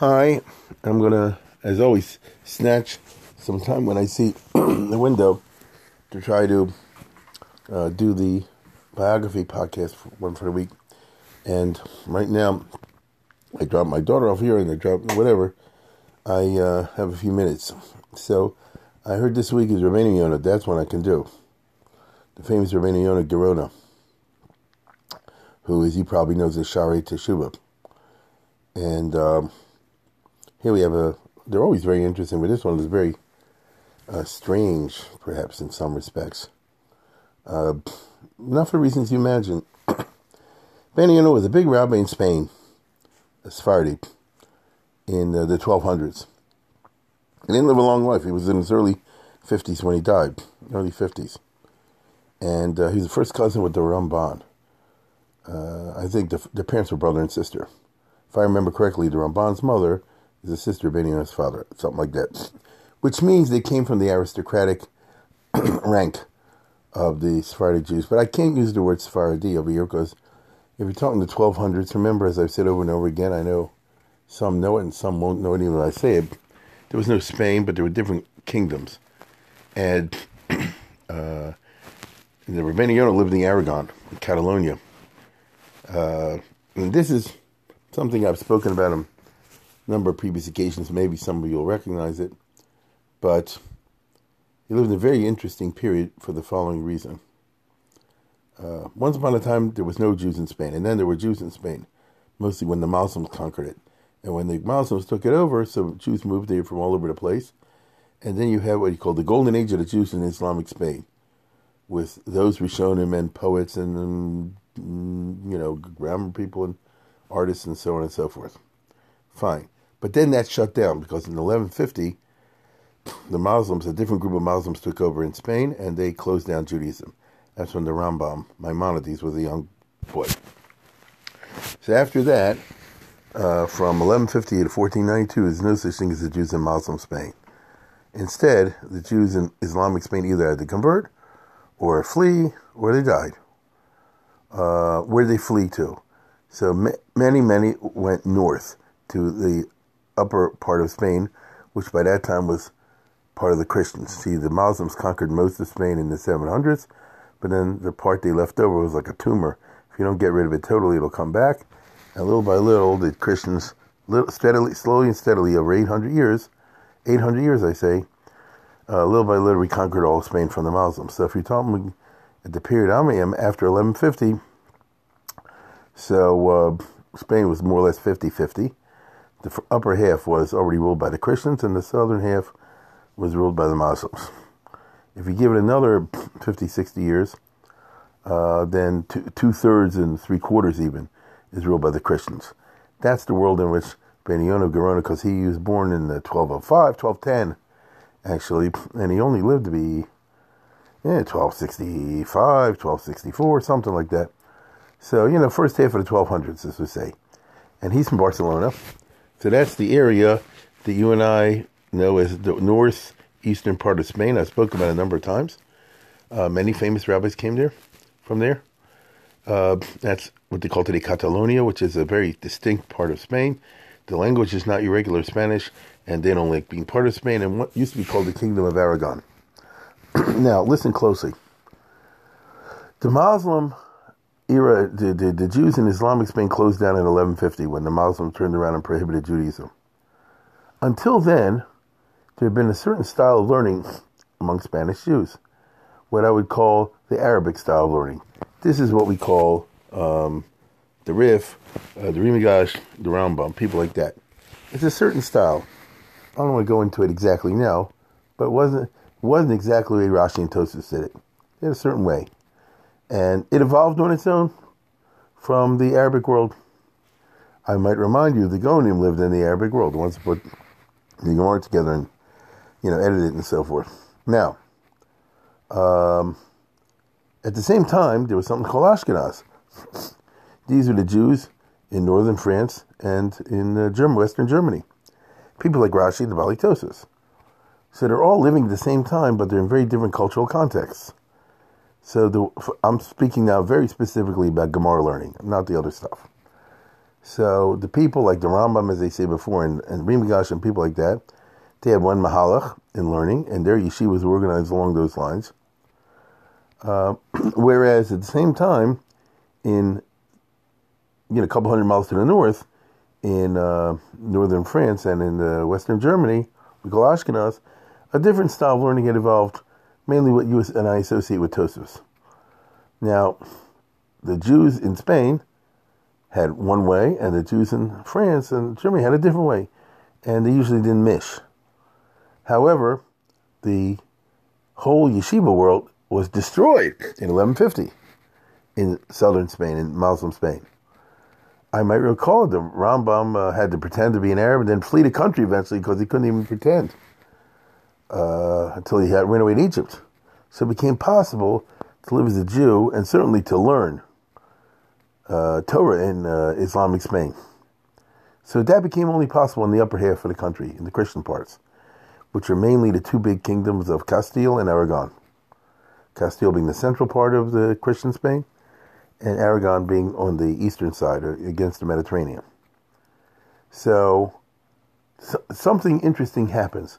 Hi, I'm gonna, as always, snatch some time when I see the window to try to uh, do the biography podcast, for one for the week. And right now, I dropped my daughter off here, and I dropped whatever. I uh, have a few minutes, so I heard this week is Rabbeinu Yonah. That's what I can do. The famous Rabbeinu Yonah Gerona, who, as he probably knows, is Shaarei Teshuvah. And um, here we have a. They're always very interesting, but this one is very uh, strange, perhaps in some respects. Uh, not for reasons you imagine. Benny was a big rabbi in Spain, a Sephardi, in uh, the 1200s. He didn't live a long life. He was in his early 50s when he died, early 50s. And uh, he was the first cousin with the Ramban. Uh, I think the, the parents were brother and sister. If I remember correctly, the Ramban's mother is a sister of Benny father, something like that which means they came from the aristocratic rank of the Sephardic Jews. But I can't use the word Sephardi over here because if you're talking the 1200s, remember, as I've said over and over again, I know some know it and some won't know it even when I say it. There was no Spain, but there were different kingdoms. And uh, the Rabbeinu lived in Aragon, in Catalonia. Uh, and this is something I've spoken about a number of previous occasions. Maybe some of you will recognize it. But he lived in a very interesting period for the following reason. Uh, once upon a time, there was no Jews in Spain, and then there were Jews in Spain, mostly when the Muslims conquered it. And when the Muslims took it over, so Jews moved there from all over the place. And then you have what you call the golden age of the Jews in Islamic Spain, with those Rishonim and poets and, mm, you know, grammar people and artists and so on and so forth. Fine. But then that shut down because in 1150, the Muslims, a different group of Muslims took over in Spain, and they closed down Judaism. That's when the Rambam, Maimonides, was a young boy. So after that, uh, from 1150 to 1492, there's no such thing as the Jews in Muslim Spain. Instead, the Jews in Islamic Spain either had to convert, or flee, or they died. Uh, where did they flee to? So many, many went north to the upper part of Spain, which by that time was part of the Christians. See, the Muslims conquered most of Spain in the 700s, but then the part they left over was like a tumor. If you don't get rid of it totally, it'll come back. And little by little, the Christians, little, steadily, slowly and steadily, over 800 years, 800 years, I say, uh, little by little, we conquered all Spain from the Muslims. So if you're talking at the period I'm in, after 1150, so uh, Spain was more or less 50-50. The upper half was already ruled by the Christians, and the southern half was ruled by the Muslims. If you give it another 50, 60 years, uh, then two, thirds and three quarters even is ruled by the Christians. That's the world in which Beniono Gerona, because he was born in the 1205, 1210, actually, and he only lived to be yeah, 1265, 1264, something like that. So, you know, first half of the 1200s, as we say. And he's from Barcelona. So that's the area that you and I know as the northeastern part of Spain. I've spoken about a number of times. Uh, many famous rabbis came there, from there. Uh, that's what they call today Catalonia, which is a very distinct part of Spain. The language is not your regular Spanish, and they don't like being part of Spain and what used to be called the Kingdom of Aragon. now, listen closely. The Muslim era, the, the, the Jews in Islamic Spain closed down in 1150 when the Muslims turned around and prohibited Judaism. Until then, there had been a certain style of learning among Spanish Jews, what I would call the Arabic style of learning. This is what we call um, the Rif, uh, the Ri Migash, the Rambam, people like that. It's a certain style. I don't want to go into it exactly now, but it wasn't it wasn't exactly the way Rashi and Tosfos did it. They had a certain way, and it evolved on its own from the Arabic world. I might remind you, the Geonim lived in the Arabic world, who put the Gemara together and, you know, edited it and so forth. Now, um, at the same time, there was something called Ashkenaz. These are the Jews in northern France and in uh, German, Western Germany. People like Rashi, the Balitosis. So they're all living at the same time, but they're in very different cultural contexts. So the, I'm speaking now very specifically about Gemara learning, not the other stuff. So the people like the Rambam, as they say before, and, and and people like that, they had one mahalach in learning, and their yeshivas were organized along those lines. Uh, whereas at the same time, in you know a couple hundred miles to the north, in uh, northern France and in uh, western Germany, we call Ashkenaz, a different style of learning had evolved, mainly what you and I associate with Tosfos. Now, the Jews in Spain had one way, and the Jews in France and Germany had a different way, and they usually didn't mish. However, the whole yeshiva world was destroyed in 1150 in southern Spain, in Muslim Spain. I might recall the Rambam uh, had to pretend to be an Arab and then flee the country eventually because he couldn't even pretend uh, until he had run away to Egypt. So it became possible to live as a Jew and certainly to learn uh, Torah in uh, Islamic Spain. So that became only possible in the upper half of the country, in the Christian parts, which are mainly the two big kingdoms of Castile and Aragon. Castile being the central part of the Christian Spain, and Aragon being on the eastern side uh, against the Mediterranean. So, so something interesting happens.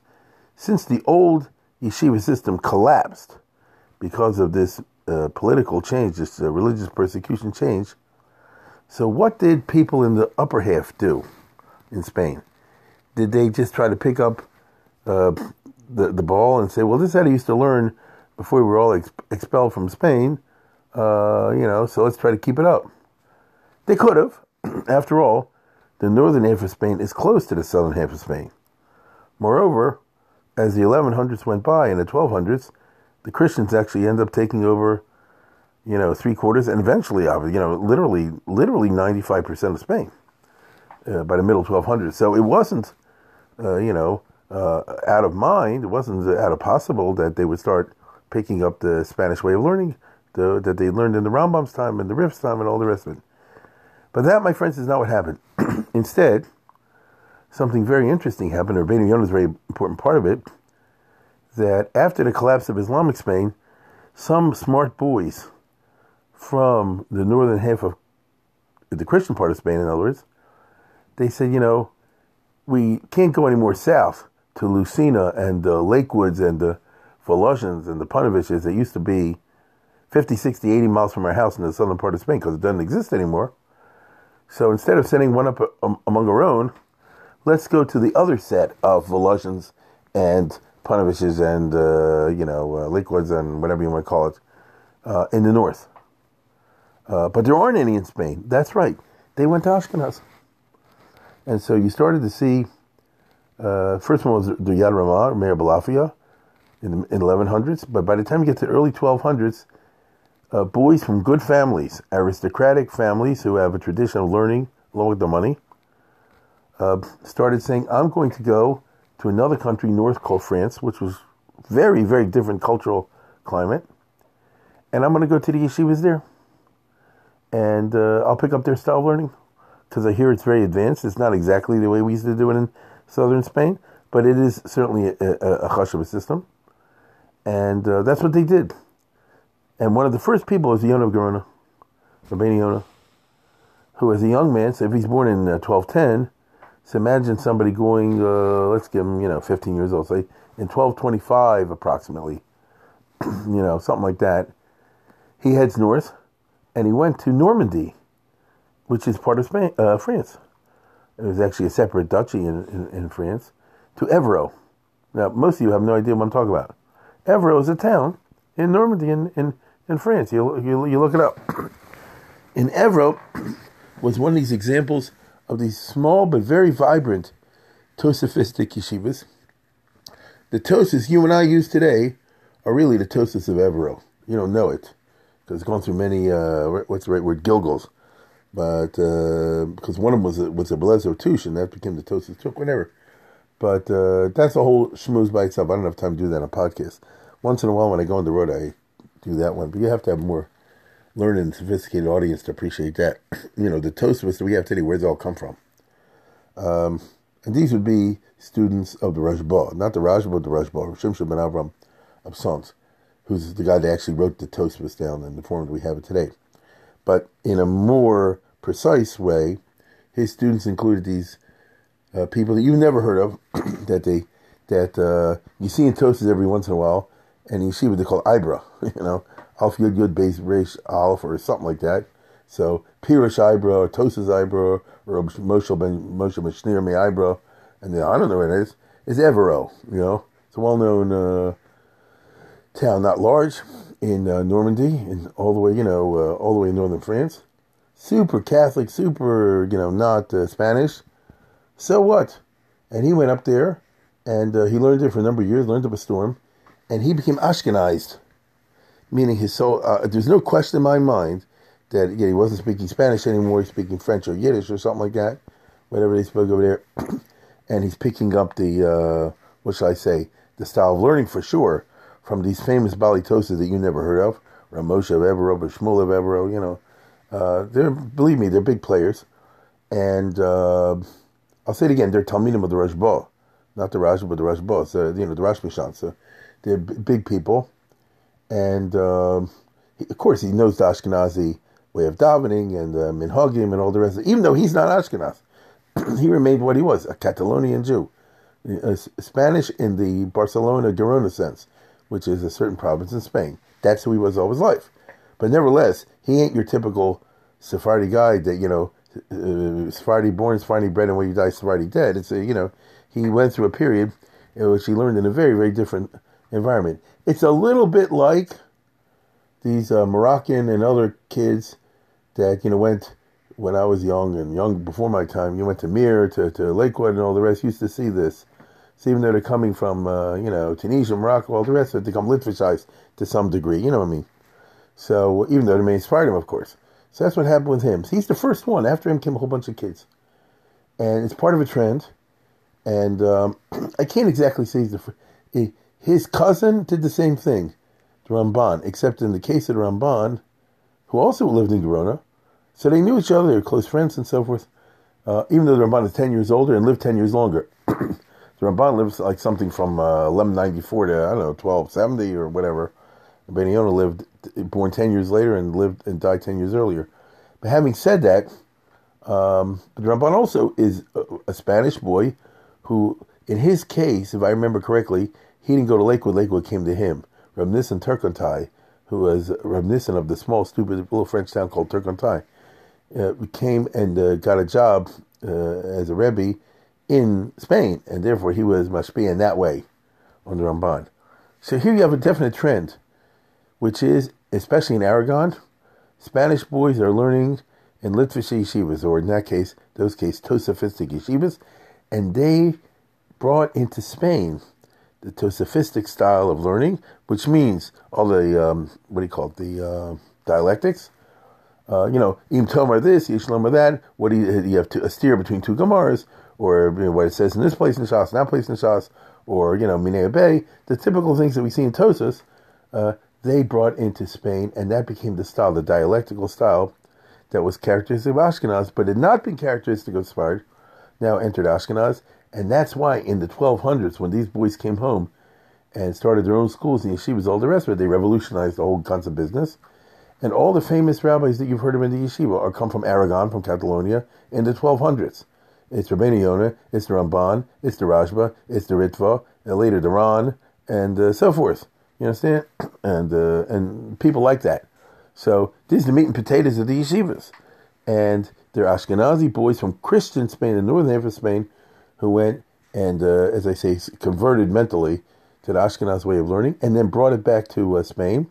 Since the old yeshiva system collapsed because of this uh, political change, this uh, religious persecution change, so what did people in the upper half do in Spain? Did they just try to pick up uh, the the ball and say, "Well, this is how I used to learn before we were all ex- expelled from Spain"? Uh, you know, so let's try to keep it up. They could have. After all, the northern half of Spain is close to the southern half of Spain. Moreover, as the 1100s went by and the 1200s, the Christians actually end up taking over, you know, three quarters and eventually, you know, literally, literally 95% of Spain uh, by the middle 1200s. So it wasn't, uh, you know, uh, out of mind. It wasn't out of possible that they would start picking up the Spanish way of learning the, that they learned in the Rambam's time and the Rif's time and all the rest of it. But that, my friends, is not what happened. Instead, something very interesting happened, or Rabbeinu Yonah is a very important part of it, that after the collapse of Islamic Spain, some smart boys from the northern half of the Christian part of Spain, in other words, they said, you know, we can't go any more south to Lucena and the Lakewoods and the Volozhins and the Panoviches that used to be 50, 60, 80 miles from our house in the southern part of Spain because it doesn't exist anymore. So instead of sending one up um, among our own, let's go to the other set of Volozhins and Panoviches and, uh, you know, uh, and whatever you want to call it uh, in the north. Uh, but there aren't any in Spain. That's right. They went to Ashkenaz. And so you started to see, uh, first one was the Yad Ramah, Meir Abulafia, in the in 1100s. But by the time you get to the early 1200s, uh, boys from good families, aristocratic families who have a tradition of learning along with the money, uh, started saying, I'm going to go to another country north called France, which was very, very different cultural climate, and I'm going to go to the yeshivas there. And uh, I'll pick up their style of learning because I hear it's very advanced. It's not exactly the way we used to do it in southern Spain, but it is certainly a, a, a system. And uh, that's what they did. And one of the first people is Yonah Gerona, Rabbeinu Yonah, who as a young man, so if he's born in uh, 1210, so imagine somebody going, uh, let's give him, you know, 15 years old, say in 1225 approximately, you know, something like that. He heads north and he went to Normandy, which is part of Spain, uh, France. It was actually a separate duchy in, in, in France, to Evreux. Now, most of you have no idea what I'm talking about. Evreux is a town in Normandy in, in in France. You, you, you look it up. In Evreux was one of these examples of these small but very vibrant Tosafistic yeshivas. The Tosas you and I use today are really the Tosas of Evreux. You don't know it because it's gone through many, uh, what's the right word, Gilgals. but uh, because one of them was a, was a Belezo Tush, and that became the Tosas Tuk, whatever. But uh, that's a whole schmooze by itself. I don't have time to do that on a podcast. Once in a while, when I go on the road, I do that one. But you have to have more learned and sophisticated audience to appreciate that. you know, the Tosfos we have today, it all come from? Um, and these would be students of the Rashba, not the Rashba, but the Rashba, Shimshon ben Avram of Sens, who's the guy that actually wrote the Tosfos down in the form that we have it today. But in a more precise way, his students included these uh, people that you've never heard of, that they that uh, you see in Tosfos every once in a while, and you see what they call Ibra, you know, Alf Yud Yud Base Resh Alf or something like that. So Pirush Ibra or Tosas Ibra or Moshe Ben Moshe Mashnir Me Ibra, and then, I don't know what it is. It's Evero, you know. It's a well-known uh, town, not large, in uh, Normandy, and all the way, you know, uh, all the way in northern France. Super Catholic, super, you know, not uh, Spanish. So what? And he went up there, and uh, he learned it for a number of years, learned up a storm, and he became Ashkenazed, meaning his soul. Uh, there's no question in my mind that yeah, he wasn't speaking Spanish anymore. He's speaking French or Yiddish or something like that, whatever they spoke over there. and he's picking up the uh, what shall I say, the style of learning for sure from these famous Balitosas that you never heard of, Ramosha of Evero, Shmuel of Evero. You know, uh, they're believe me, they're big players, and uh, I'll say it again, they're Talmidim of the Rashba, not the Rash, but the Rashba. So you know the Rash Mishan. So they're b- big people, and um, he, of course he knows the Ashkenazi way of davening and uh, minhagim and all the rest. Of it. Even though he's not Ashkenaz, he remained what he was, a Catalonian Jew. A Spanish in the Barcelona Girona sense, which is a certain province in Spain. That's who he was all his life. But nevertheless, he ain't your typical Sephardi guy that, you know, uh, Sephardi born, Sephardi bred, and when you die, Sephardi dead. It's a, you know, he went through a period which he learned in a very, very different environment. It's a little bit like these uh, Moroccan and other kids that, you know, went when I was young and young before my time, you went to Mir, to, to Lakewood, and all the rest. Used to see this. So even though they're coming from, uh, you know, Tunisia, Morocco, all the rest they come Litvishized to some degree. You know what I mean? So even though they may inspire him, of course. So that's what happened with him. So he's the first one. After him came a whole bunch of kids, and it's part of a trend. And um, I can't exactly say he's the first. His cousin did the same thing, the Ramban, except in the case of the Ramban, who also lived in Gerona, so they knew each other, they were close friends and so forth. Uh, even though the Ramban is 10 years older and lived 10 years longer. the Ramban lives like something from uh, 1194 to, I don't know, 1270 or whatever. Ben Yonah lived, born 10 years later and lived and died 10 years earlier. But having said that, um, the Ramban also is a, a, Spanish boy who, in his case, if I remember correctly, he didn't go to Lakewood, Lakewood came to him. Reb Nissen Turcotai, who was Reb Nissen of the small, stupid little French town called Turcotai uh, came and uh, got a job uh, as a Rebbe in Spain, and therefore he was mashpia in that way on the Ramban. So here you have a definite trend, which is, especially in Aragon, Spanish boys are learning in Litvish yeshivas, or in that case, those case, Tosafistic yeshivas, and they brought into Spain the Tosafistic style of learning, which means all the, um, what do you call it, the uh, dialectics, uh, you know, im tomar this, yishlomar that. What do you, you have to, steer between two gemaras, or you know, what it says in this place in Shas, that place in Shas, or you know, Minei Bay. The typical things that we see in Tosas, uh, they brought into Spain, and that became the style, the dialectical style that was characteristic of Ashkenaz, but had not been characteristic of Sfard. Now entered Ashkenaz, and that's why in the 1200s, when these boys came home and started their own schools and yeshivas, all the rest of it, they revolutionized the whole concept business and all the famous rabbis that you've heard of in the yeshiva are come from Aragon, from Catalonia, in the 1200s. It's Rabbeinu Yonah, it's the Ramban, it's the Rashba, it's the Ritva, and later the Ran, and uh, so forth. You understand? And uh, and people like that. So these are the meat and potatoes of the yeshivas. And they're Ashkenazi boys from Christian Spain, the northern half of Spain, who went and, uh, as I say, converted mentally to the Ashkenaz way of learning, and then brought it back to uh, Spain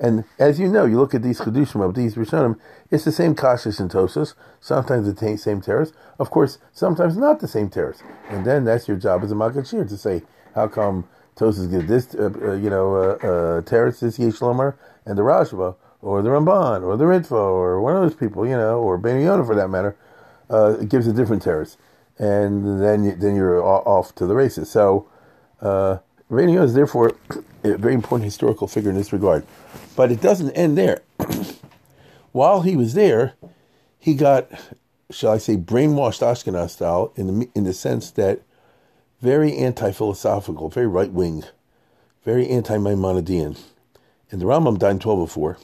and as you know, you look at these Chiddushim of these Rishonim, it's the same Kashish and Tosos, sometimes the same terrace, of course, sometimes not the same terrace. And then that's your job as a Makachir to say, how come Tosos get this, uh, uh, you know, uh, uh, terrace, this Yeshlomer, and the Rashba, or the Ramban, or the Ritva, or one of those people, you know, or Ben Yonah for that matter, uh, gives a different teretz. And then, then you're off to the races. So, uh, is therefore a very important historical figure in this regard. But it doesn't end there. While he was there, he got, shall I say, brainwashed Ashkenaz style in the, in the sense that very anti philosophical, very right wing, very anti Maimonidean. And the Rambam died in 1204.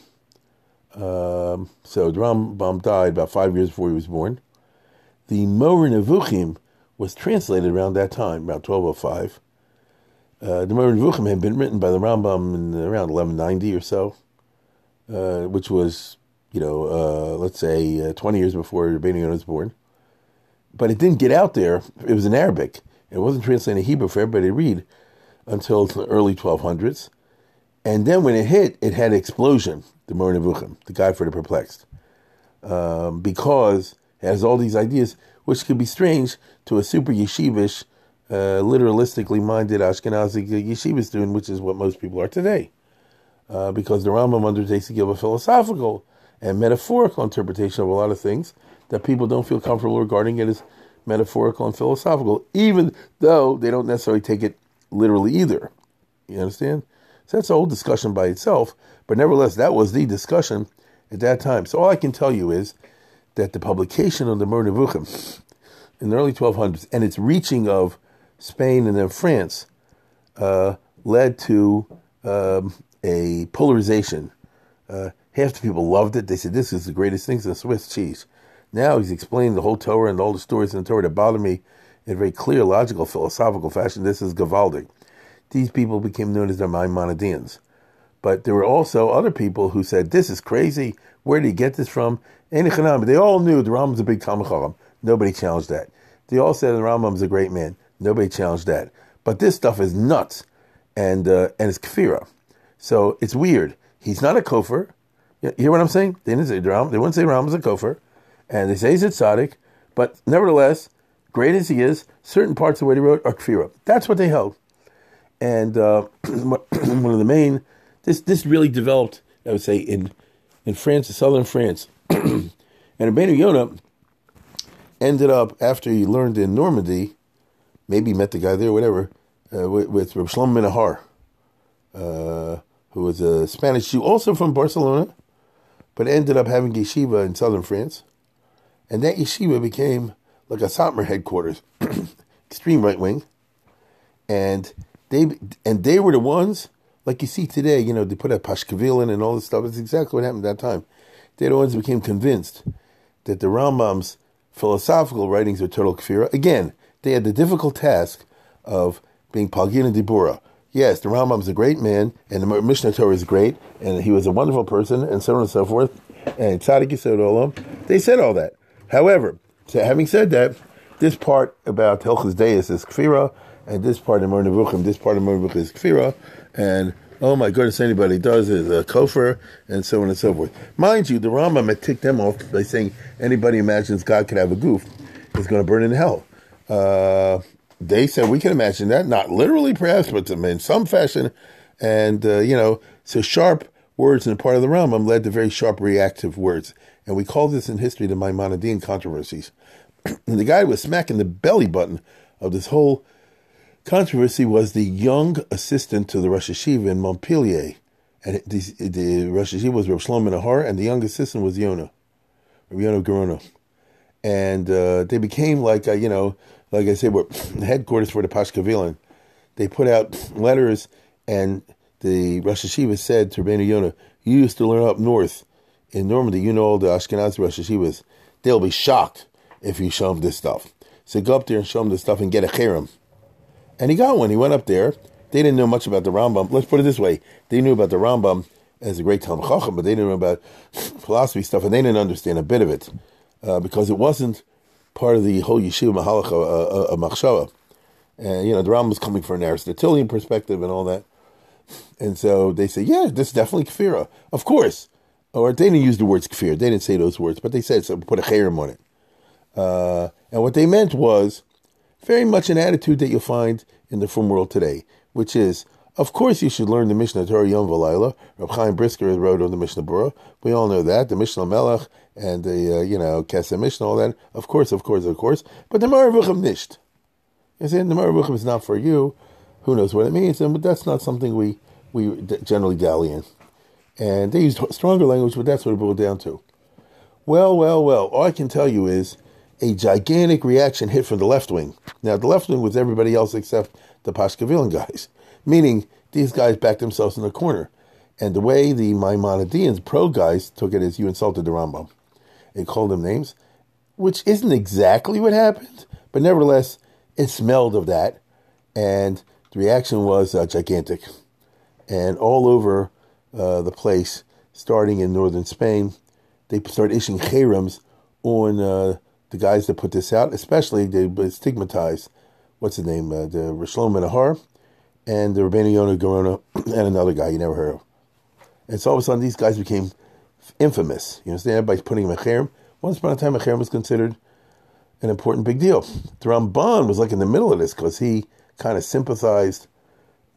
Um, so the Rambam died about five years before he was born. The Moreh Nevuchim was translated around that time, about 1205. Uh, the Moreh Nevuchim had been written by the Rambam in around 1190 or so, uh, which was, you know, uh, let's say uh, 20 years before Rabbeinu was born. But it didn't get out there. It was in Arabic. It wasn't translated in Hebrew for everybody to read until the early 1200s. And then when it hit, it had explosion, the Moreh Nevuchim, the guide for the perplexed. Um, because has all these ideas, which could be strange to a super yeshivish, uh, literalistically minded Ashkenazi yeshiva student, which is what most people are today. Uh, because the Rambam undertakes to give a philosophical and metaphorical interpretation of a lot of things that people don't feel comfortable regarding it as metaphorical and philosophical, even though they don't necessarily take it literally either. You understand? So that's a whole discussion by itself. But nevertheless, that was the discussion at that time. So all I can tell you is that the publication of the Nevuchim in the early 1200s and its reaching of Spain and then France uh, led to um, a polarization. Uh, half the people loved it. They said, This is the greatest thing since Swiss cheese. Now he's explaining the whole Torah and all the stories in the Torah that bother me in a very clear, logical, philosophical fashion. This is Gavaldic. These people became known as the Maimonideans. But there were also other people who said, This is crazy. Where did he get this from? They all knew the Rambam's a big Talmud Nobody challenged that. They all said the Rambam's a great man. Nobody challenged that. But this stuff is nuts and uh, and it's kafira. So it's weird. He's not a kofar. You hear what I'm saying? They didn't say Ram. They wouldn't say Rambam's a kofar and they say he's a tzaddik, but nevertheless, great as he is, certain parts of what he wrote are kfira. That's what they held. And uh, one of the main, this this really developed, I would say, in in France, southern France. and Rabbeinu Yonah ended up, after he learned in Normandy, maybe met the guy there, whatever, uh, with, with Reb Shlomo Min HaHar, uh, who was a Spanish Jew, also from Barcelona, but ended up having yeshiva in southern France. And that yeshiva became like a Satmar headquarters, extreme right wing. And they and they were the ones, like you see today, you know, they put out Pashkevilin and all this stuff. It's exactly what happened at that time. They're the ones who became convinced that the Rambam's philosophical writings are total kfira. Again, they had the difficult task of being Palgin and Dibura. Yes, the Rambam's a great man, and the Mishnah Torah is great, and he was a wonderful person, and so on and so forth. And Tzaddik Yisod Olam, they said all that. However, so having said that, this part about Hilchas Deis is Kfira, and this part of Moreh Nevuchim, this part of Moreh Nevuchim is Kfira, and oh my goodness, anybody does is a kofar, and so on and so forth. Mind you, the Rambam had ticked them off by saying anybody imagines God could have a goof is going to burn in hell. Uh, they said we can imagine that, not literally perhaps, but in some fashion. And, uh, you know, so sharp words in the part of the Rambam led to very sharp reactive words. And we call this in history the Maimonidean controversies. and the guy was smacking the belly button of this whole controversy was the young assistant to the Rosh Yeshiva in Montpellier. And the, the Rosh Yeshiva was Rav Shlomo Nahar, and the young assistant was Yonah, Yonah Gerono. And uh, they became like, uh, you know, like I said, were headquarters for the Pashkevilin. They put out letters, and the Rosh Yeshiva said to Rabbeinu Yonah, you used to learn up north in Normandy, you know all the Ashkenazi Rosh Yeshivas, they'll be shocked if you show them this stuff. So go up there and show them this stuff and get a cherem. And he got one. He went up there. They didn't know much about the Rambam. Let's put it this way: they knew about the Rambam as a great Talmud Chacham, but they didn't know about philosophy stuff, and they didn't understand a bit of it uh, because it wasn't part of the whole yeshiva mahalacha uh, uh, machshava. And you know, the Rambam was coming from an Aristotelian perspective and all that. And so they say, yeah, this is definitely kfira. Of course, or they didn't use the words kfir. They didn't say those words, but they said so. Put a chayrim on it. Uh, and what they meant was very much an attitude that you'll find in the frum world today, which is Of course, you should learn the Mishnah Torah Yom V'Layla. Reb Chaim Brisker wrote on the Mishnah Berurah. We all know that the Mishneh LaMelech and the uh, you know Kesef Mishneh, all that. Of course, of course, of course. But the Moreh Nevuchim nisht. You see, the Moreh Nevuchim is not for you. Who knows what it means? And but that's not something we we generally dally in. And they use stronger language, but that's what it boiled down to. Well, well, well. All I can tell you is a gigantic reaction hit from the left wing. Now, the left wing was everybody else except the Pashkevillan guys meaning these guys backed themselves in the corner. And the way the Maimonideans, pro guys, took it is you insulted the Rambam. They called them names, which isn't exactly what happened, but nevertheless, it smelled of that. And the reaction was uh, gigantic. And all over uh, the place, starting in northern Spain, they started issuing cherems on uh, the guys that put this out, especially they stigmatized, what's his name, uh, the Rishlomo Nahar and the Rabbeinu Yonah Gerona and another guy you never heard of. And so all of a sudden these guys became infamous. You understand? Everybody's putting him in. Once upon a time, a cherem was considered an important big deal. The Ramban was like in the middle of this because he kind of sympathized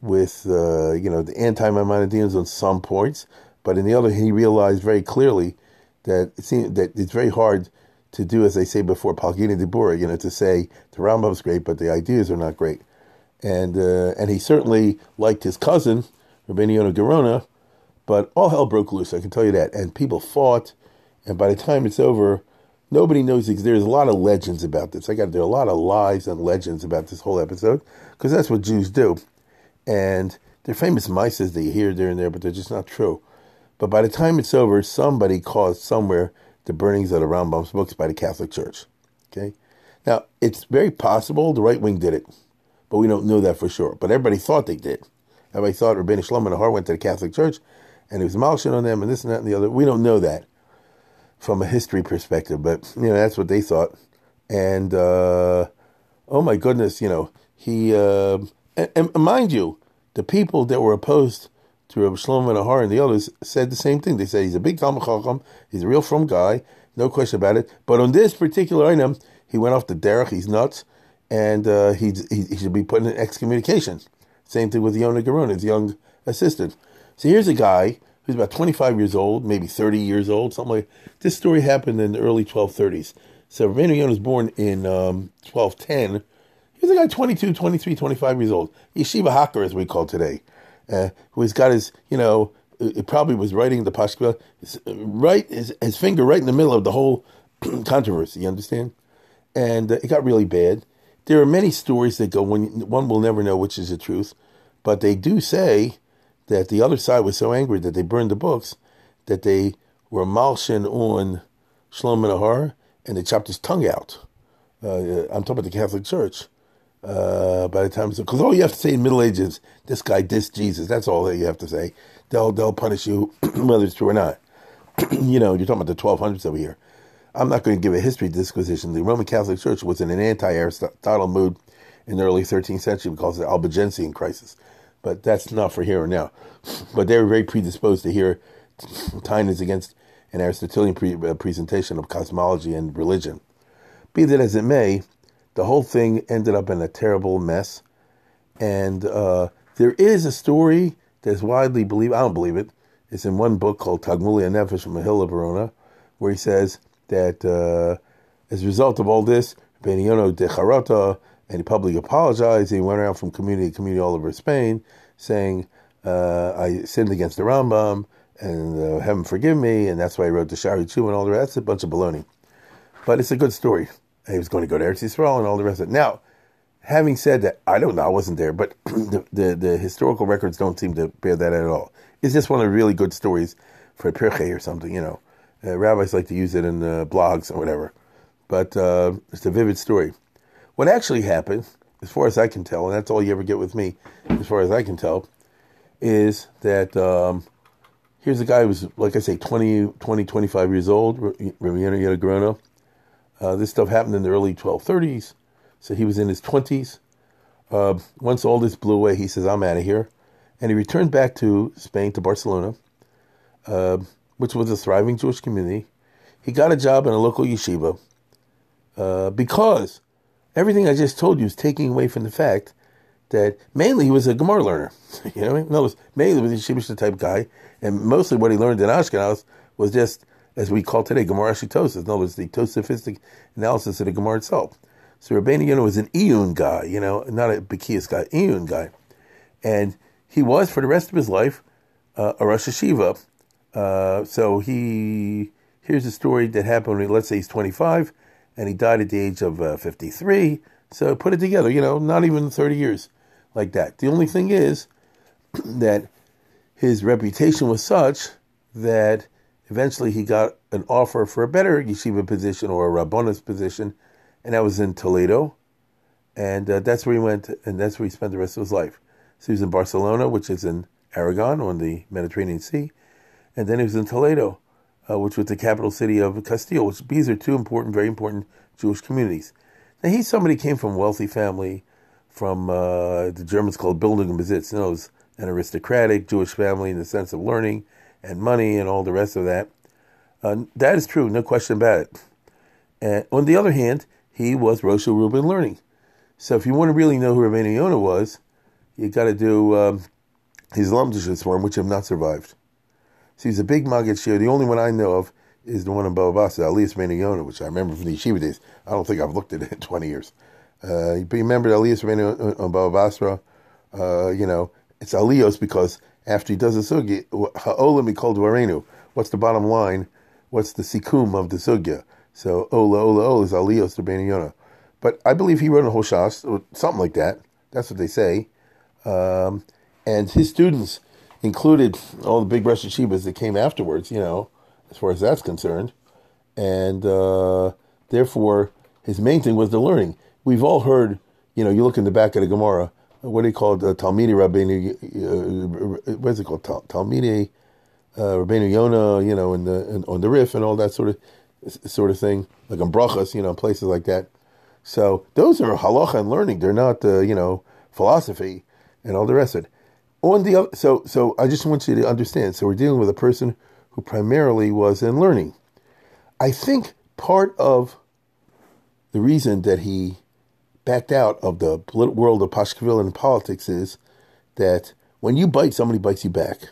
with uh, you know the anti-Maimonideans on some points, but in the other, he realized very clearly that it seemed that it's very hard to do, as they say before, Palgina Dibura, you know, to say the Rambam's great, but the ideas are not great and uh, and he certainly liked his cousin, Rabbeinu Gerona, but all hell broke loose. I can tell you that, and people fought, and by the time it's over, nobody knows. There's a lot of legends about this. I got there are a lot of lies and legends about this whole episode because that's what Jews do, and they're famous mices that you hear there and there, but they're just not true. But by the time it's over, somebody caused somewhere the burnings of the Rambam's books by the Catholic Church. Okay, now it's very possible the right wing did it but we don't know that for sure. But everybody thought they did. Everybody thought Rabbeinu Shlomo Nahar went to the Catholic Church and it was malshin on them and this and that and the other. We don't know that from a history perspective, but you know that's what they thought. And uh, oh my goodness, you know he uh, and, and, mind you, the people that were opposed to Rabbi Shlomo Nahar and the others said the same thing. They said he's a big Talmud Chacham, he's a real from guy, no question about it. But on this particular item, he went off the derech. He's nuts and uh, he, he, should be put in excommunication. Same thing with Yonah Gerona, his young assistant. So here's a guy who's about 25 years old, maybe 30 years old, something like. This story happened in the early 1230s. So Rabbeinu Yonah was born in um, 1210. He was a guy 22, 23, 25 years old. Yeshiva Hacker, as we call today, uh, who's got his, you know, it probably was writing the Pashkva, right, his, his finger right in the middle of the whole controversy, you understand? And uh, it got really bad. There are many stories that go when one will never know which is the truth, but they do say that the other side was so angry that they burned the books that they were malshin on Shlomo Nahar and they chopped his tongue out. Uh, I'm talking about the Catholic Church. Uh, by the time, because all you have to say in Middle Ages, this guy dissed Jesus. That's all that you have to say. They'll they'll punish you whether it's true or not. you know, you're talking about the 1200s over here. I'm not going to give a history disquisition. The Roman Catholic Church was in an anti-Aristotle mood in the early 13th century because of the Albigensian crisis. But that's not for here or now. But they were very predisposed to hear Tainas against an Aristotelian pre- uh, presentation of cosmology and religion. Be that as it may, the whole thing ended up in a terrible mess. And uh, there is a story that's widely believed. I don't believe it. It's in one book called Tagmuli Nefesh from Mahila Verona, where he says that uh, as a result of all this, Beniono de Charota, and he publicly apologized. He went around from community to community all over Spain saying, uh, I sinned against the Rambam, and uh, heaven forgive me, and that's why he wrote the Shari Chu and all the rest. That's a bunch of baloney. But it's a good story. He was going to go to Eretz Yisrael and all the rest of it. Now, having said that, I don't know, I wasn't there, but the, the, the, historical records don't seem to bear that at all. It's just one of the really good stories for a Pirche or something, you know. Uh, rabbis like to use it in uh, blogs or whatever, but uh, it's a vivid story. What actually happened, as far as I can tell, and that's all you ever get with me, as far as I can tell, is that um, here's a guy who was, like I say, 20, 20 25 years old, Ramiano Yadagrano. Uh, this stuff happened in the early 1230s, so he was in his 20s. Uh, once all this blew away, he says, I'm out of here. And he returned back to Spain, to Barcelona. Uh, which was a thriving Jewish community. He got a job in a local yeshiva uh, because everything I just told you is taking away from the fact that mainly he was a Gemara learner. you know, in other words, mainly was a Shibishta type guy, and mostly what he learned in Ashkenaz was just, as we call today, Gemara Shitosis. In other words, the Tosafistic analysis of the Gemara itself. So Rabbeinu Yonah was an Iyun guy, you know, not a Bekias guy, Iyun guy. And he was, for the rest of his life, uh, a Rosh Yeshiva. Uh, so he, here's a story that happened when, let's say he's 25, and he died at the age of uh, 53. So put it together, you know, not even 30 years like that. The only thing is that his reputation was such that eventually he got an offer for a better yeshiva position or a rabbonis position, and that was in Toledo. And uh, that's where he went, and that's where he spent the rest of his life. So he was in Barcelona, which is in Aragon on the Mediterranean Sea, and then he was in Toledo, uh, which was the capital city of Castile, which these are two important, very important Jewish communities. Now he's somebody came from a wealthy family, from uh, the Germans called Bildung Besitz, you know, an aristocratic Jewish family in the sense of learning and money and all the rest of that. Uh, that is true, no question about it. And on the other hand, he was Rosh Rubin learning. So if you want to really know who Rabbeinu Yonah was, you got to do um, his Lamdishas for him, which have not survived. So he's a big Maggid Shiur. The only one I know of is the one in Bava Basra, Elias Rabbeinu Yonah, which I remember from the yeshiva days. I don't think I've looked at it in 20 years. Uh, but you remember Elias Rabbeinu on Bava Basra, uh, you know, it's Alios because after he does the sugi, ha'olam he called Varenu. What's the bottom line? What's the sikum of the sugya? So ola ola ola is Alios to Yonah. But I believe he wrote a Hoshas, or something like that. That's what they say. Um, and his students included all the big Rosh that came afterwards, you know, as far as that's concerned. And uh, therefore, his main thing was the learning. We've all heard, you know, you look in the back of the Gemara, what do you call it? Uh, Talmidi Rabbeinu, uh, what is it called? Tal- Talmidi uh, Rabbeinu Yonah, you know, in the in, on the Rif and all that sort of sort of thing, like on Brachas, you know, places like that. So those are halacha and learning. They're not, uh, you know, philosophy and all the rest of it. On the other, so so I just want you to understand. So we're dealing with a person who primarily was in learning. I think part of the reason that he backed out of the world of Pashkeville and politics is that when you bite, somebody bites you back.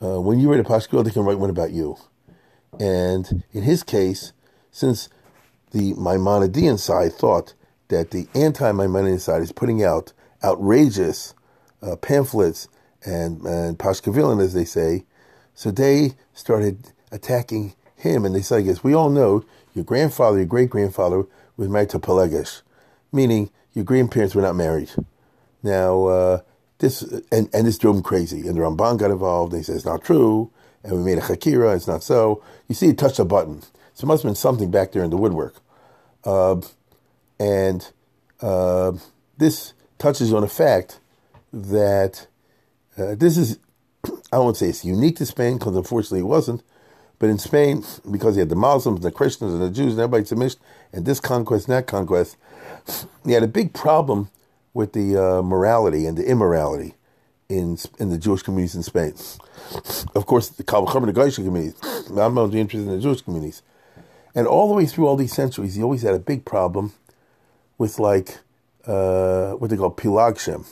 Uh, when you write a Pashkeville, they can write one about you. And in his case, since the Maimonidean side thought that the anti-Maimonidean side is putting out outrageous uh, pamphlets and, and Pashkevillan, as they say, so they started attacking him. And they said, I guess we all know your grandfather, your great-grandfather was married to Pelegish meaning your grandparents were not married. Now, uh, this and, and this drove him crazy. And the Ramban got involved. And he said it's not true. And we made a chakira. It's not so. You see, he touched a button. So it must have been something back there in the woodwork. Uh, and uh, this touches on the fact that uh, this is, I won't say it's unique to Spain because unfortunately it wasn't. But in Spain, because you had the Muslims, and the Christians, and the Jews, and everybody submitted, and this conquest and that conquest, he had a big problem with the uh, morality and the immorality in in the Jewish communities in Spain. Of course, the and the Geisha communities. I'm only interested in the Jewish communities. And all the way through all these centuries, he always had a big problem with like uh, what they call pilagshim,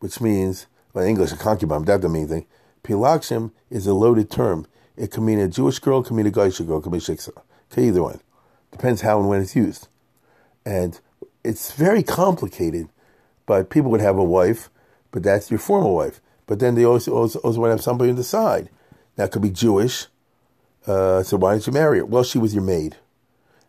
which means, well, in English, a concubine, that doesn't mean anything. Pilagshim is a loaded term. It can mean a Jewish girl, it can mean a Geisha girl, it can be shiksa. Okay, either one. Depends how and when it's used. And it's very complicated, but people would have a wife, but that's your formal wife. But then they also, also, also want to have somebody on the side. That could be Jewish. Uh, so why didn't you marry her? Well, she was your maid.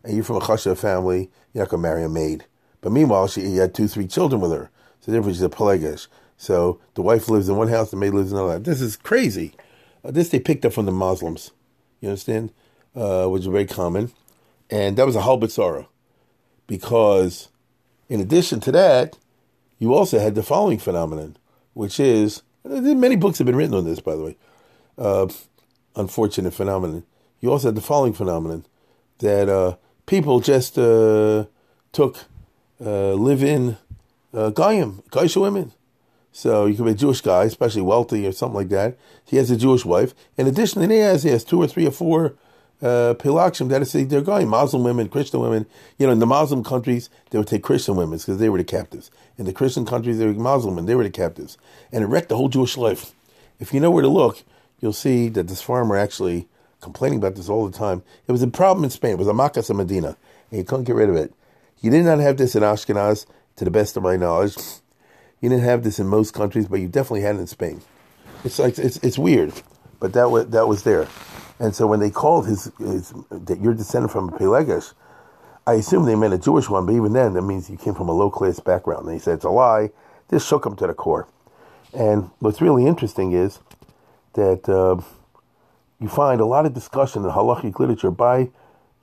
And you're from a chasha family, you're not to marry a maid. But meanwhile, she had two, three children with her. So therefore, she's a pelegish. So the wife lives in one house, the maid lives in another. This is crazy. Uh, this they picked up from the Muslims. You understand? Uh, which is very common. And that was a halbatzara. Because in addition to that, you also had the following phenomenon, which is many books have been written on this, by the way. Uh, unfortunate phenomenon. You also had the following phenomenon that uh, people just uh, took uh, live-in uh, goyim, women. So you could be a Jewish guy, especially wealthy or something like that. He has a Jewish wife. In addition, he has he has two or three or four uh, Pilagshim, that is, they're going Muslim women, Christian women. You know, in the Muslim countries, they would take Christian women because they were the captives. In the Christian countries, they were Muslim women, they were the captives. And it wrecked the whole Jewish life. If you know where to look, you'll see that this farmer actually complaining about this all the time. It was a problem in Spain. It was a Makas Medina, and you couldn't get rid of it. You did not have this in Ashkenaz, to the best of my knowledge. You didn't have this in most countries, but you definitely had it in Spain. It's like it's it's weird, but that was that was there. And so when they called his, his that you're descended from a Pilegesh, I assume they meant a Jewish one, but even then, that means you came from a low class background. And he said it's a lie. This shook him to the core. And what's really interesting is that uh, you find a lot of discussion in halachic literature by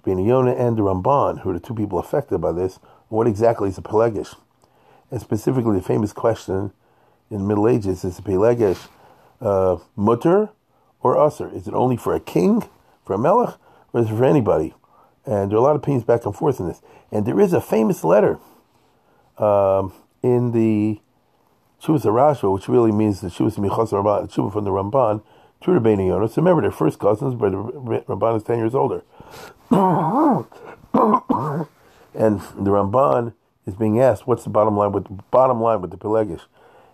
Ben Yonah and the Ramban, who are the two people affected by this, what exactly is a Pilegesh. And specifically, the famous question in the Middle Ages is a Pilegesh uh, mutter or assur? Is it only for a king, for a melech, or is it for anybody? And there are a lot of opinions back and forth in this. And there is a famous letter um, in the Shuvas Arashva, which really means the Shuvas Michas Ramban, from the Ramban, to Rabbeinu Yonah. So remember, they're first cousins, but the Ramban is 10 years older. and the Ramban is being asked, what's the bottom line with the bottom line with the Pilegesh?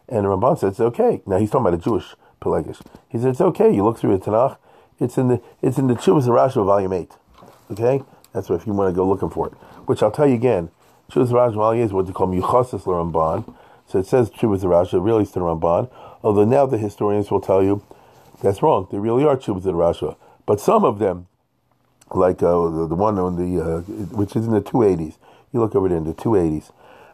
And the Ramban says, okay. Now he's talking about a Jewish He said, it's okay. You look through the Tanakh. It's in the it's in the Chuvas Rashi volume eight. Okay, that's what if you want to go looking for it. Which I'll tell you again, Chuvas Rashi volume eight is what they call Muchasis Ramban. So it says Chuvas Rashi, really it's the Ramban. Although now the historians will tell you that's wrong. There really are Chuvas Rashi, but some of them, like uh, the, the, one on the uh, which is in the two eighties. You look over there in the two eighties.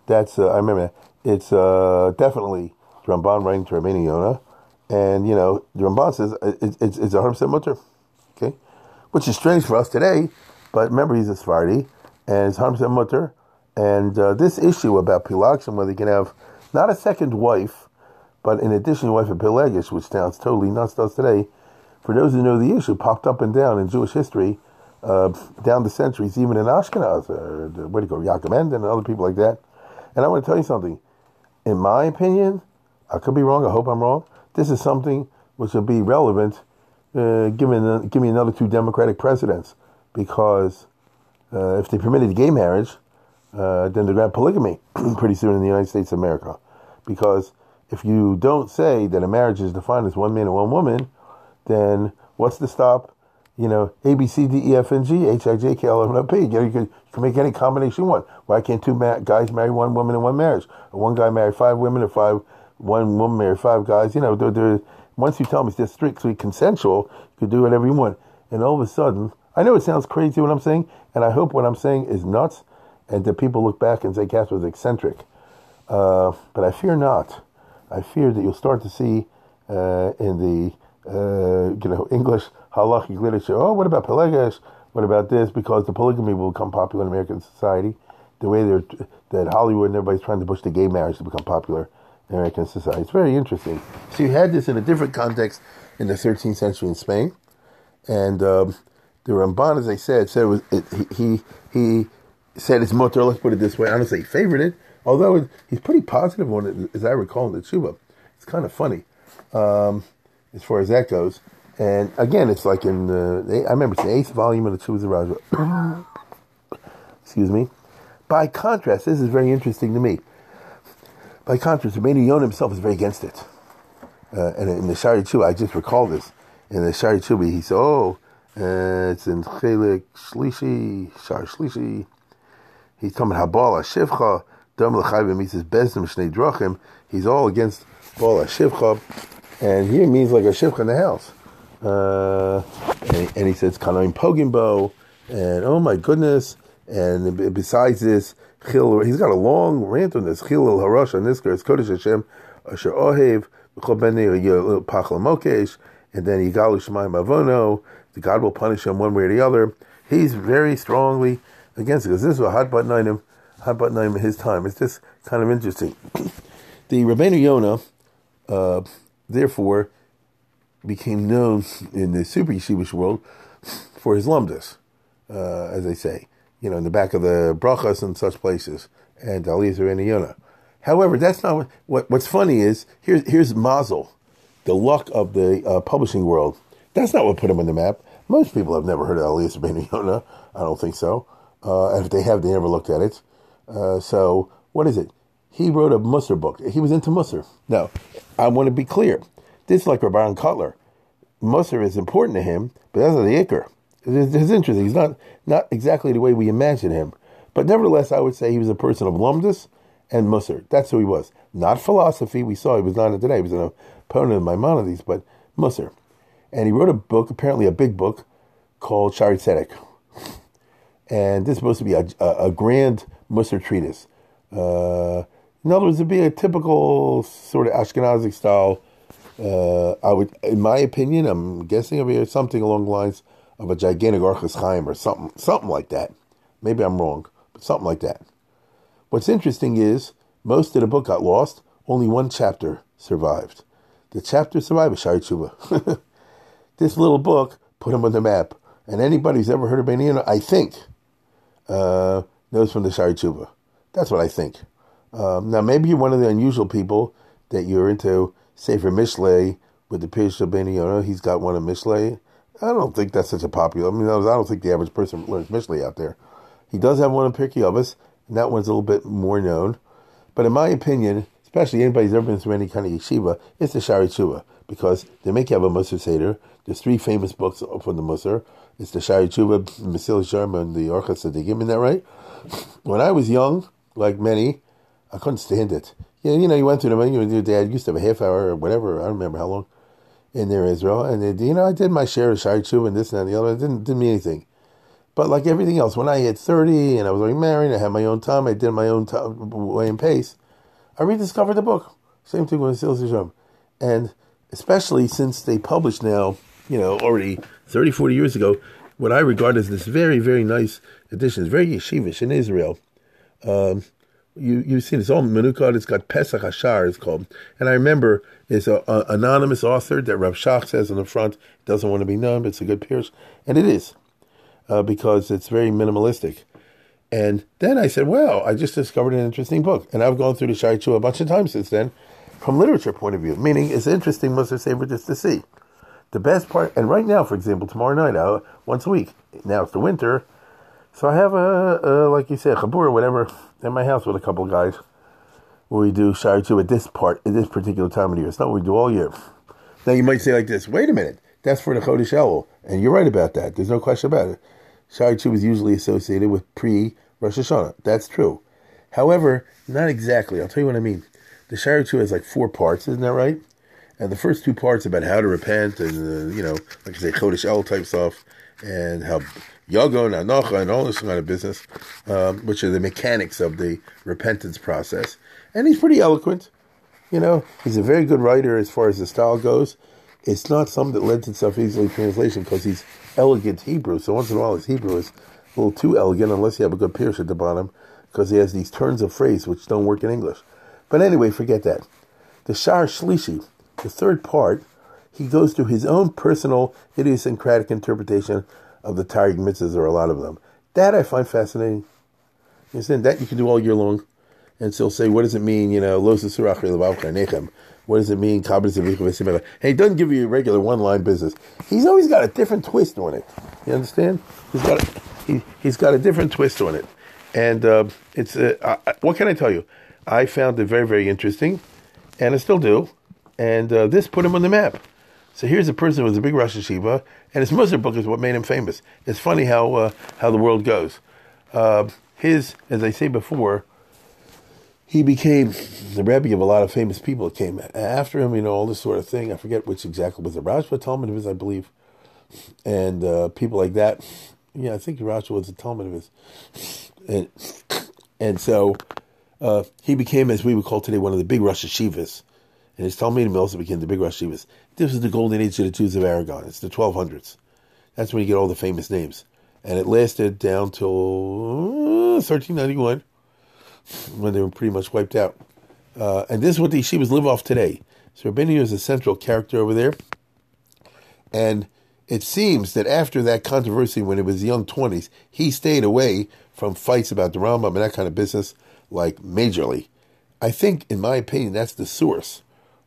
That's uh, I remember. It's uh, definitely Ramban writing to Rabbeinu Yonah and, you know, the Ramban says it's, it's, it's 100% mutter. Okay? Which is strange for us today, but remember he's a Sephardi, and it's 100% mutter. And uh, this issue about Pilagshim, whether you can have not a second wife, but in addition, wife of Pilegesh, which sounds totally nuts to us today, for those who know the issue, popped up and down in Jewish history uh, down the centuries, even in Ashkenaz, or uh, where do you go, Yaakov and other people like that. And I want to tell you something. In my opinion, I could be wrong, I hope I'm wrong, this is something which will be relevant uh, given give me another two Democratic presidents because uh, if they permitted gay marriage, uh, then to have polygamy pretty soon in the United States of America. Because if you don't say that a marriage is defined as one man and one woman, then what's to stop? You know, A, B, C, D, E, F, and G, H, I, J, K, L, M, N, P. You, know, you, can, you can make any combination you want. Why can't two ma- guys marry one woman in one marriage? Or one guy marry five women or five one woman marry five guys. You know, they're, they're, once you tell them it's just strictly consensual, you can do whatever you want. And all of a sudden, I know it sounds crazy what I'm saying, and I hope what I'm saying is nuts, and that people look back and say Cass eccentric. Uh, but I fear not. I fear that you'll start to see uh, in the uh, you know English halachic literature. Oh, what about Pilegesh? What about this? Because the polygamy will become popular in American society. The way that Hollywood and everybody's trying to push the gay marriage to become popular American society. It's very interesting. So you had this in a different context in the 13th century in Spain, and um, the Ramban, as I said, said was it, he he said his mutter. Let's put it this way. I he favored it, although it, he's pretty positive on it, as I recall in the Tshuva. It's kind of funny um, as far as that goes. And again, it's like in the I remember it's the eighth volume of the Tshuva Raja. Excuse me. By contrast, this is very interesting to me. By contrast, Rabbeinu Yonah himself is very against it. Uh, and in the Shaarei Teshuvah, I just recall this. In the Shaarei Teshuvah, he said, oh, uh, it's in Chelik Shlishi, Shar Shlishi. He's talking about Habal Shivcha, Dam L'chayvim, he says, Bezdim Shnei Drachim. He's all against Bal Shivcha. And here means like a Shivcha in the house. Uh, and, and, he says, Kanoim Pogimbo. And oh my goodness. And besides this, Chil, he's got a long rant on this. Chil el on this It's Kodesh Hashem, Asher Ohev, Pachla Mokesh, and then Yigalu Shemayim Avono. The God will punish him one way or the other. He's very strongly against it because this is a hot button item, hot button item in his time. It's just kind of interesting. the Rabbeinu Yonah, uh, therefore, became known in the super yeshivish world for his lumdus, uh, as they say you know, in the back of the brachas and such places, and Eliezer and Yonah. However, that's not what, what, What's funny is here's here's Mazel, the luck of the uh, publishing world. That's not what put him on the map. Most people have never heard of Elias Ben Yonah. I don't think so. Uh, and if they have, they never looked at it. Uh, so, what is it? He wrote a Musar book. He was into Musar. Now, I want to be clear. This is like Rabban Kotler. Musar is important to him, but that's not the Ikar. It's, interesting. He's not, not exactly the way we imagine him. But nevertheless, I would say he was a person of Lumdus and Musar. That's who he was. Not philosophy. We saw he was not today. He was an opponent of Maimonides, but Musar. And he wrote a book, apparently a big book, called Shari Tzedek. And this is supposed to be a, a, a grand Musar treatise. Uh, in other words, it'd be a typical sort of Ashkenazic style. Uh, I would, in my opinion, I'm guessing it'd be something along the lines of a gigantic Orchos Chaim or something, something like that. Maybe I'm wrong, but something like that. What's interesting is most of the book got lost. Only one chapter survived. The chapter survived Shaarei Teshuvah. this little book put him on the map. And anybody who's ever heard of Benina, I think, uh, knows from the Shaarei Teshuvah. That's what I think. Um, now, maybe you're one of the unusual people that you're into Sefer Mishlei with the Pirush of Benina. He's got one of Mishlei. I don't think that's such a popular. I mean, I don't think the average person learns Mishlei out there. He does have one of Pirkei Avos, and that one's a little bit more known. But in my opinion, especially anybody who's ever been through any kind of yeshiva, it's the Shaarei Teshuvah because they make you have a Musar Seder. There's three famous books from the Musar. It's the Shaarei Teshuvah, Mesillas Yesharim, and the Orchas Tzaddikim. Isn't that right? When I was young, like many, I couldn't stand it. Yeah, you know, you went through the menu with your dad. used to have a half hour or whatever. I don't remember how long in there Israel. And it, you know, I did my share of Shaarei Teshuvah and this and that and the other. It didn't, didn't mean anything. But like everything else, when I hit 30 and I was already married, I had my own time, I did my own time, way and pace, I rediscovered the book. Same thing with Sil Sijam. And especially since they published now, you know, already 30, 40 years ago, what I regard as this very, very nice edition. It's very yeshivish in Israel. Um, you, you've seen it's all Menukad, it's got Pesach Hashar, it's called. And I remember it's an anonymous author that Rav Shach says on the front, doesn't want to be known, but it's a good pierce. And it is uh, because it's very minimalistic. And then I said, well, I just discovered an interesting book. And I've gone through the Shai a bunch of times since then from literature point of view, meaning it's interesting, Musar Sefer, just to see. The best part, and right now, for example, tomorrow night, uh, once a week, now it's the winter, so I have a, a like you said, chabur or whatever at my house with a couple of guys we do Shai at this part, at this particular time of the year. It's not what we do all year. Now you might say like this, wait a minute, that's for the Chodesh Elul. And you're right about that. There's no question about it. Shari is usually associated with pre Rosh Hashanah. That's true. However, not exactly. I'll tell you what I mean. The Shari has like four parts, isn't that right? And the first two parts about how to repent and, uh, you know, like I say, Chodesh El type stuff, and how Yago and Anocha and all this kind of business, um, which are the mechanics of the repentance process. And he's pretty eloquent. You know, he's a very good writer as far as the style goes. It's not something that lends itself easily to translation because he's elegant Hebrew. So once in a while, his Hebrew is a little too elegant unless you have a good pierce at the bottom because he has these turns of phrase which don't work in English. But anyway, forget that. The Shar Shlishi, the third part, he goes through his own personal idiosyncratic interpretation of the Taryag mitzvahs, are a lot of them. That I find fascinating. You understand? That you can do all year long. And still say, what does it mean, you know, what does it mean? Hey, he doesn't give you a regular one line business. He's always got a different twist on it. You understand? He's got a, he, he's got a different twist on it. And uh, it's uh, what can I tell you? I found it very, very interesting, and I still do. And uh, this put him on the map. So here's a person who was a big Rosh Yeshiva, and his Musar book is what made him famous. It's funny how uh, how the world goes. Uh, his, as I say before, he became the Rebbe of a lot of famous people that came after him, you know, all this sort of thing. I forget which exactly was the Rashba talmid of his, I believe, and uh, people like that. Yeah, I think Rashba was a talmid of his, and and so uh, he became, as we would call today, one of the big Rosh Yeshivas. And his Talmidim also became the big Rosh Yeshivas. This is the golden age of the Jews of Aragon. It's the 1200s. That's when you get all the famous names, and it lasted down till 1391 when they were pretty much wiped out. Uh, and this is what the yeshivas live off today. So Rabbeinu is a central character over there. And it seems that after that controversy when he was young 20s, he stayed away from fights about the Rambam and that kind of business, like majorly. I think, in my opinion, that's the source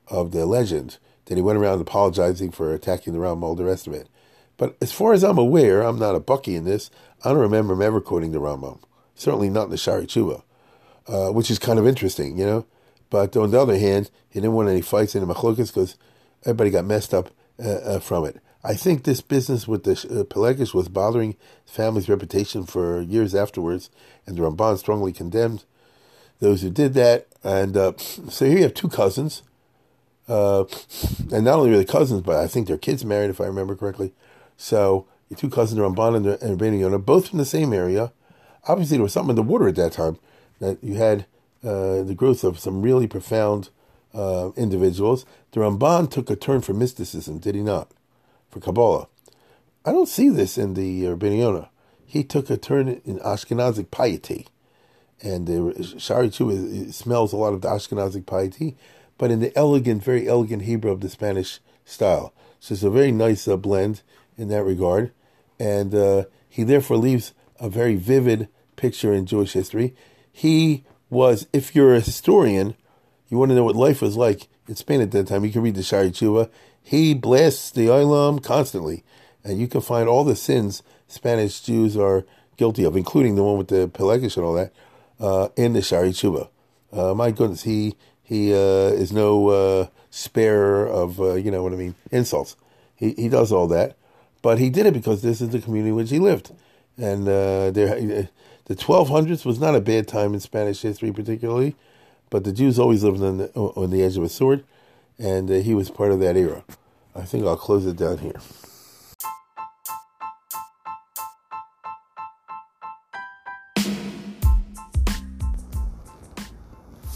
of the legend that he went around apologizing for attacking the Rambam, all the rest of it. But as far as I'm aware, I'm not a baki in this. I don't remember him ever quoting the Rambam. Certainly not in the Shaarei Teshuvah, uh, which is kind of interesting, you know. But on the other hand, he didn't want any fights in the machlokas because everybody got messed up uh, uh, from it. I think this business with the uh, Pilegesh was bothering the family's reputation for years afterwards, and the Ramban strongly condemned those who did that. And uh, so here you have two cousins, uh, and not only really cousins, but I think their kids married, if I remember correctly. So the two cousins, Ramban and, and Rabbeinu Yonah, both from the same area. Obviously, there was something in the water at that time that you had uh, the growth of some really profound uh, individuals. The Ramban took a turn for mysticism, did he not? For Kabbalah. I don't see this in the uh, Rabbeinu Yonah. He took a turn in Ashkenazic piety. And the Shari too smells a lot of the Ashkenazic piety, but in the elegant, very elegant Hebrew of the Spanish style. So it's a very nice uh, blend in that regard. And uh, he therefore leaves a very vivid picture in Jewish history. He was, if you're a historian, you want to know what life was like in Spain at that time, you can read the Shaarei Teshuvah. He blasts the Olam constantly. And you can find all the sins Spanish Jews are guilty of, including the one with the Pilegesh and all that, uh, in the Shaarei Teshuvah. Uh, my goodness, he he uh, is no uh, sparer of, uh, you know what I mean, insults. He, he does all that. But he did it because this is the community in which he lived. And uh, there, the 1200s was not a bad time in Spanish history, particularly, but the Jews always lived on the, on the edge of a sword, and uh, he was part of that era. I think I'll close it down here.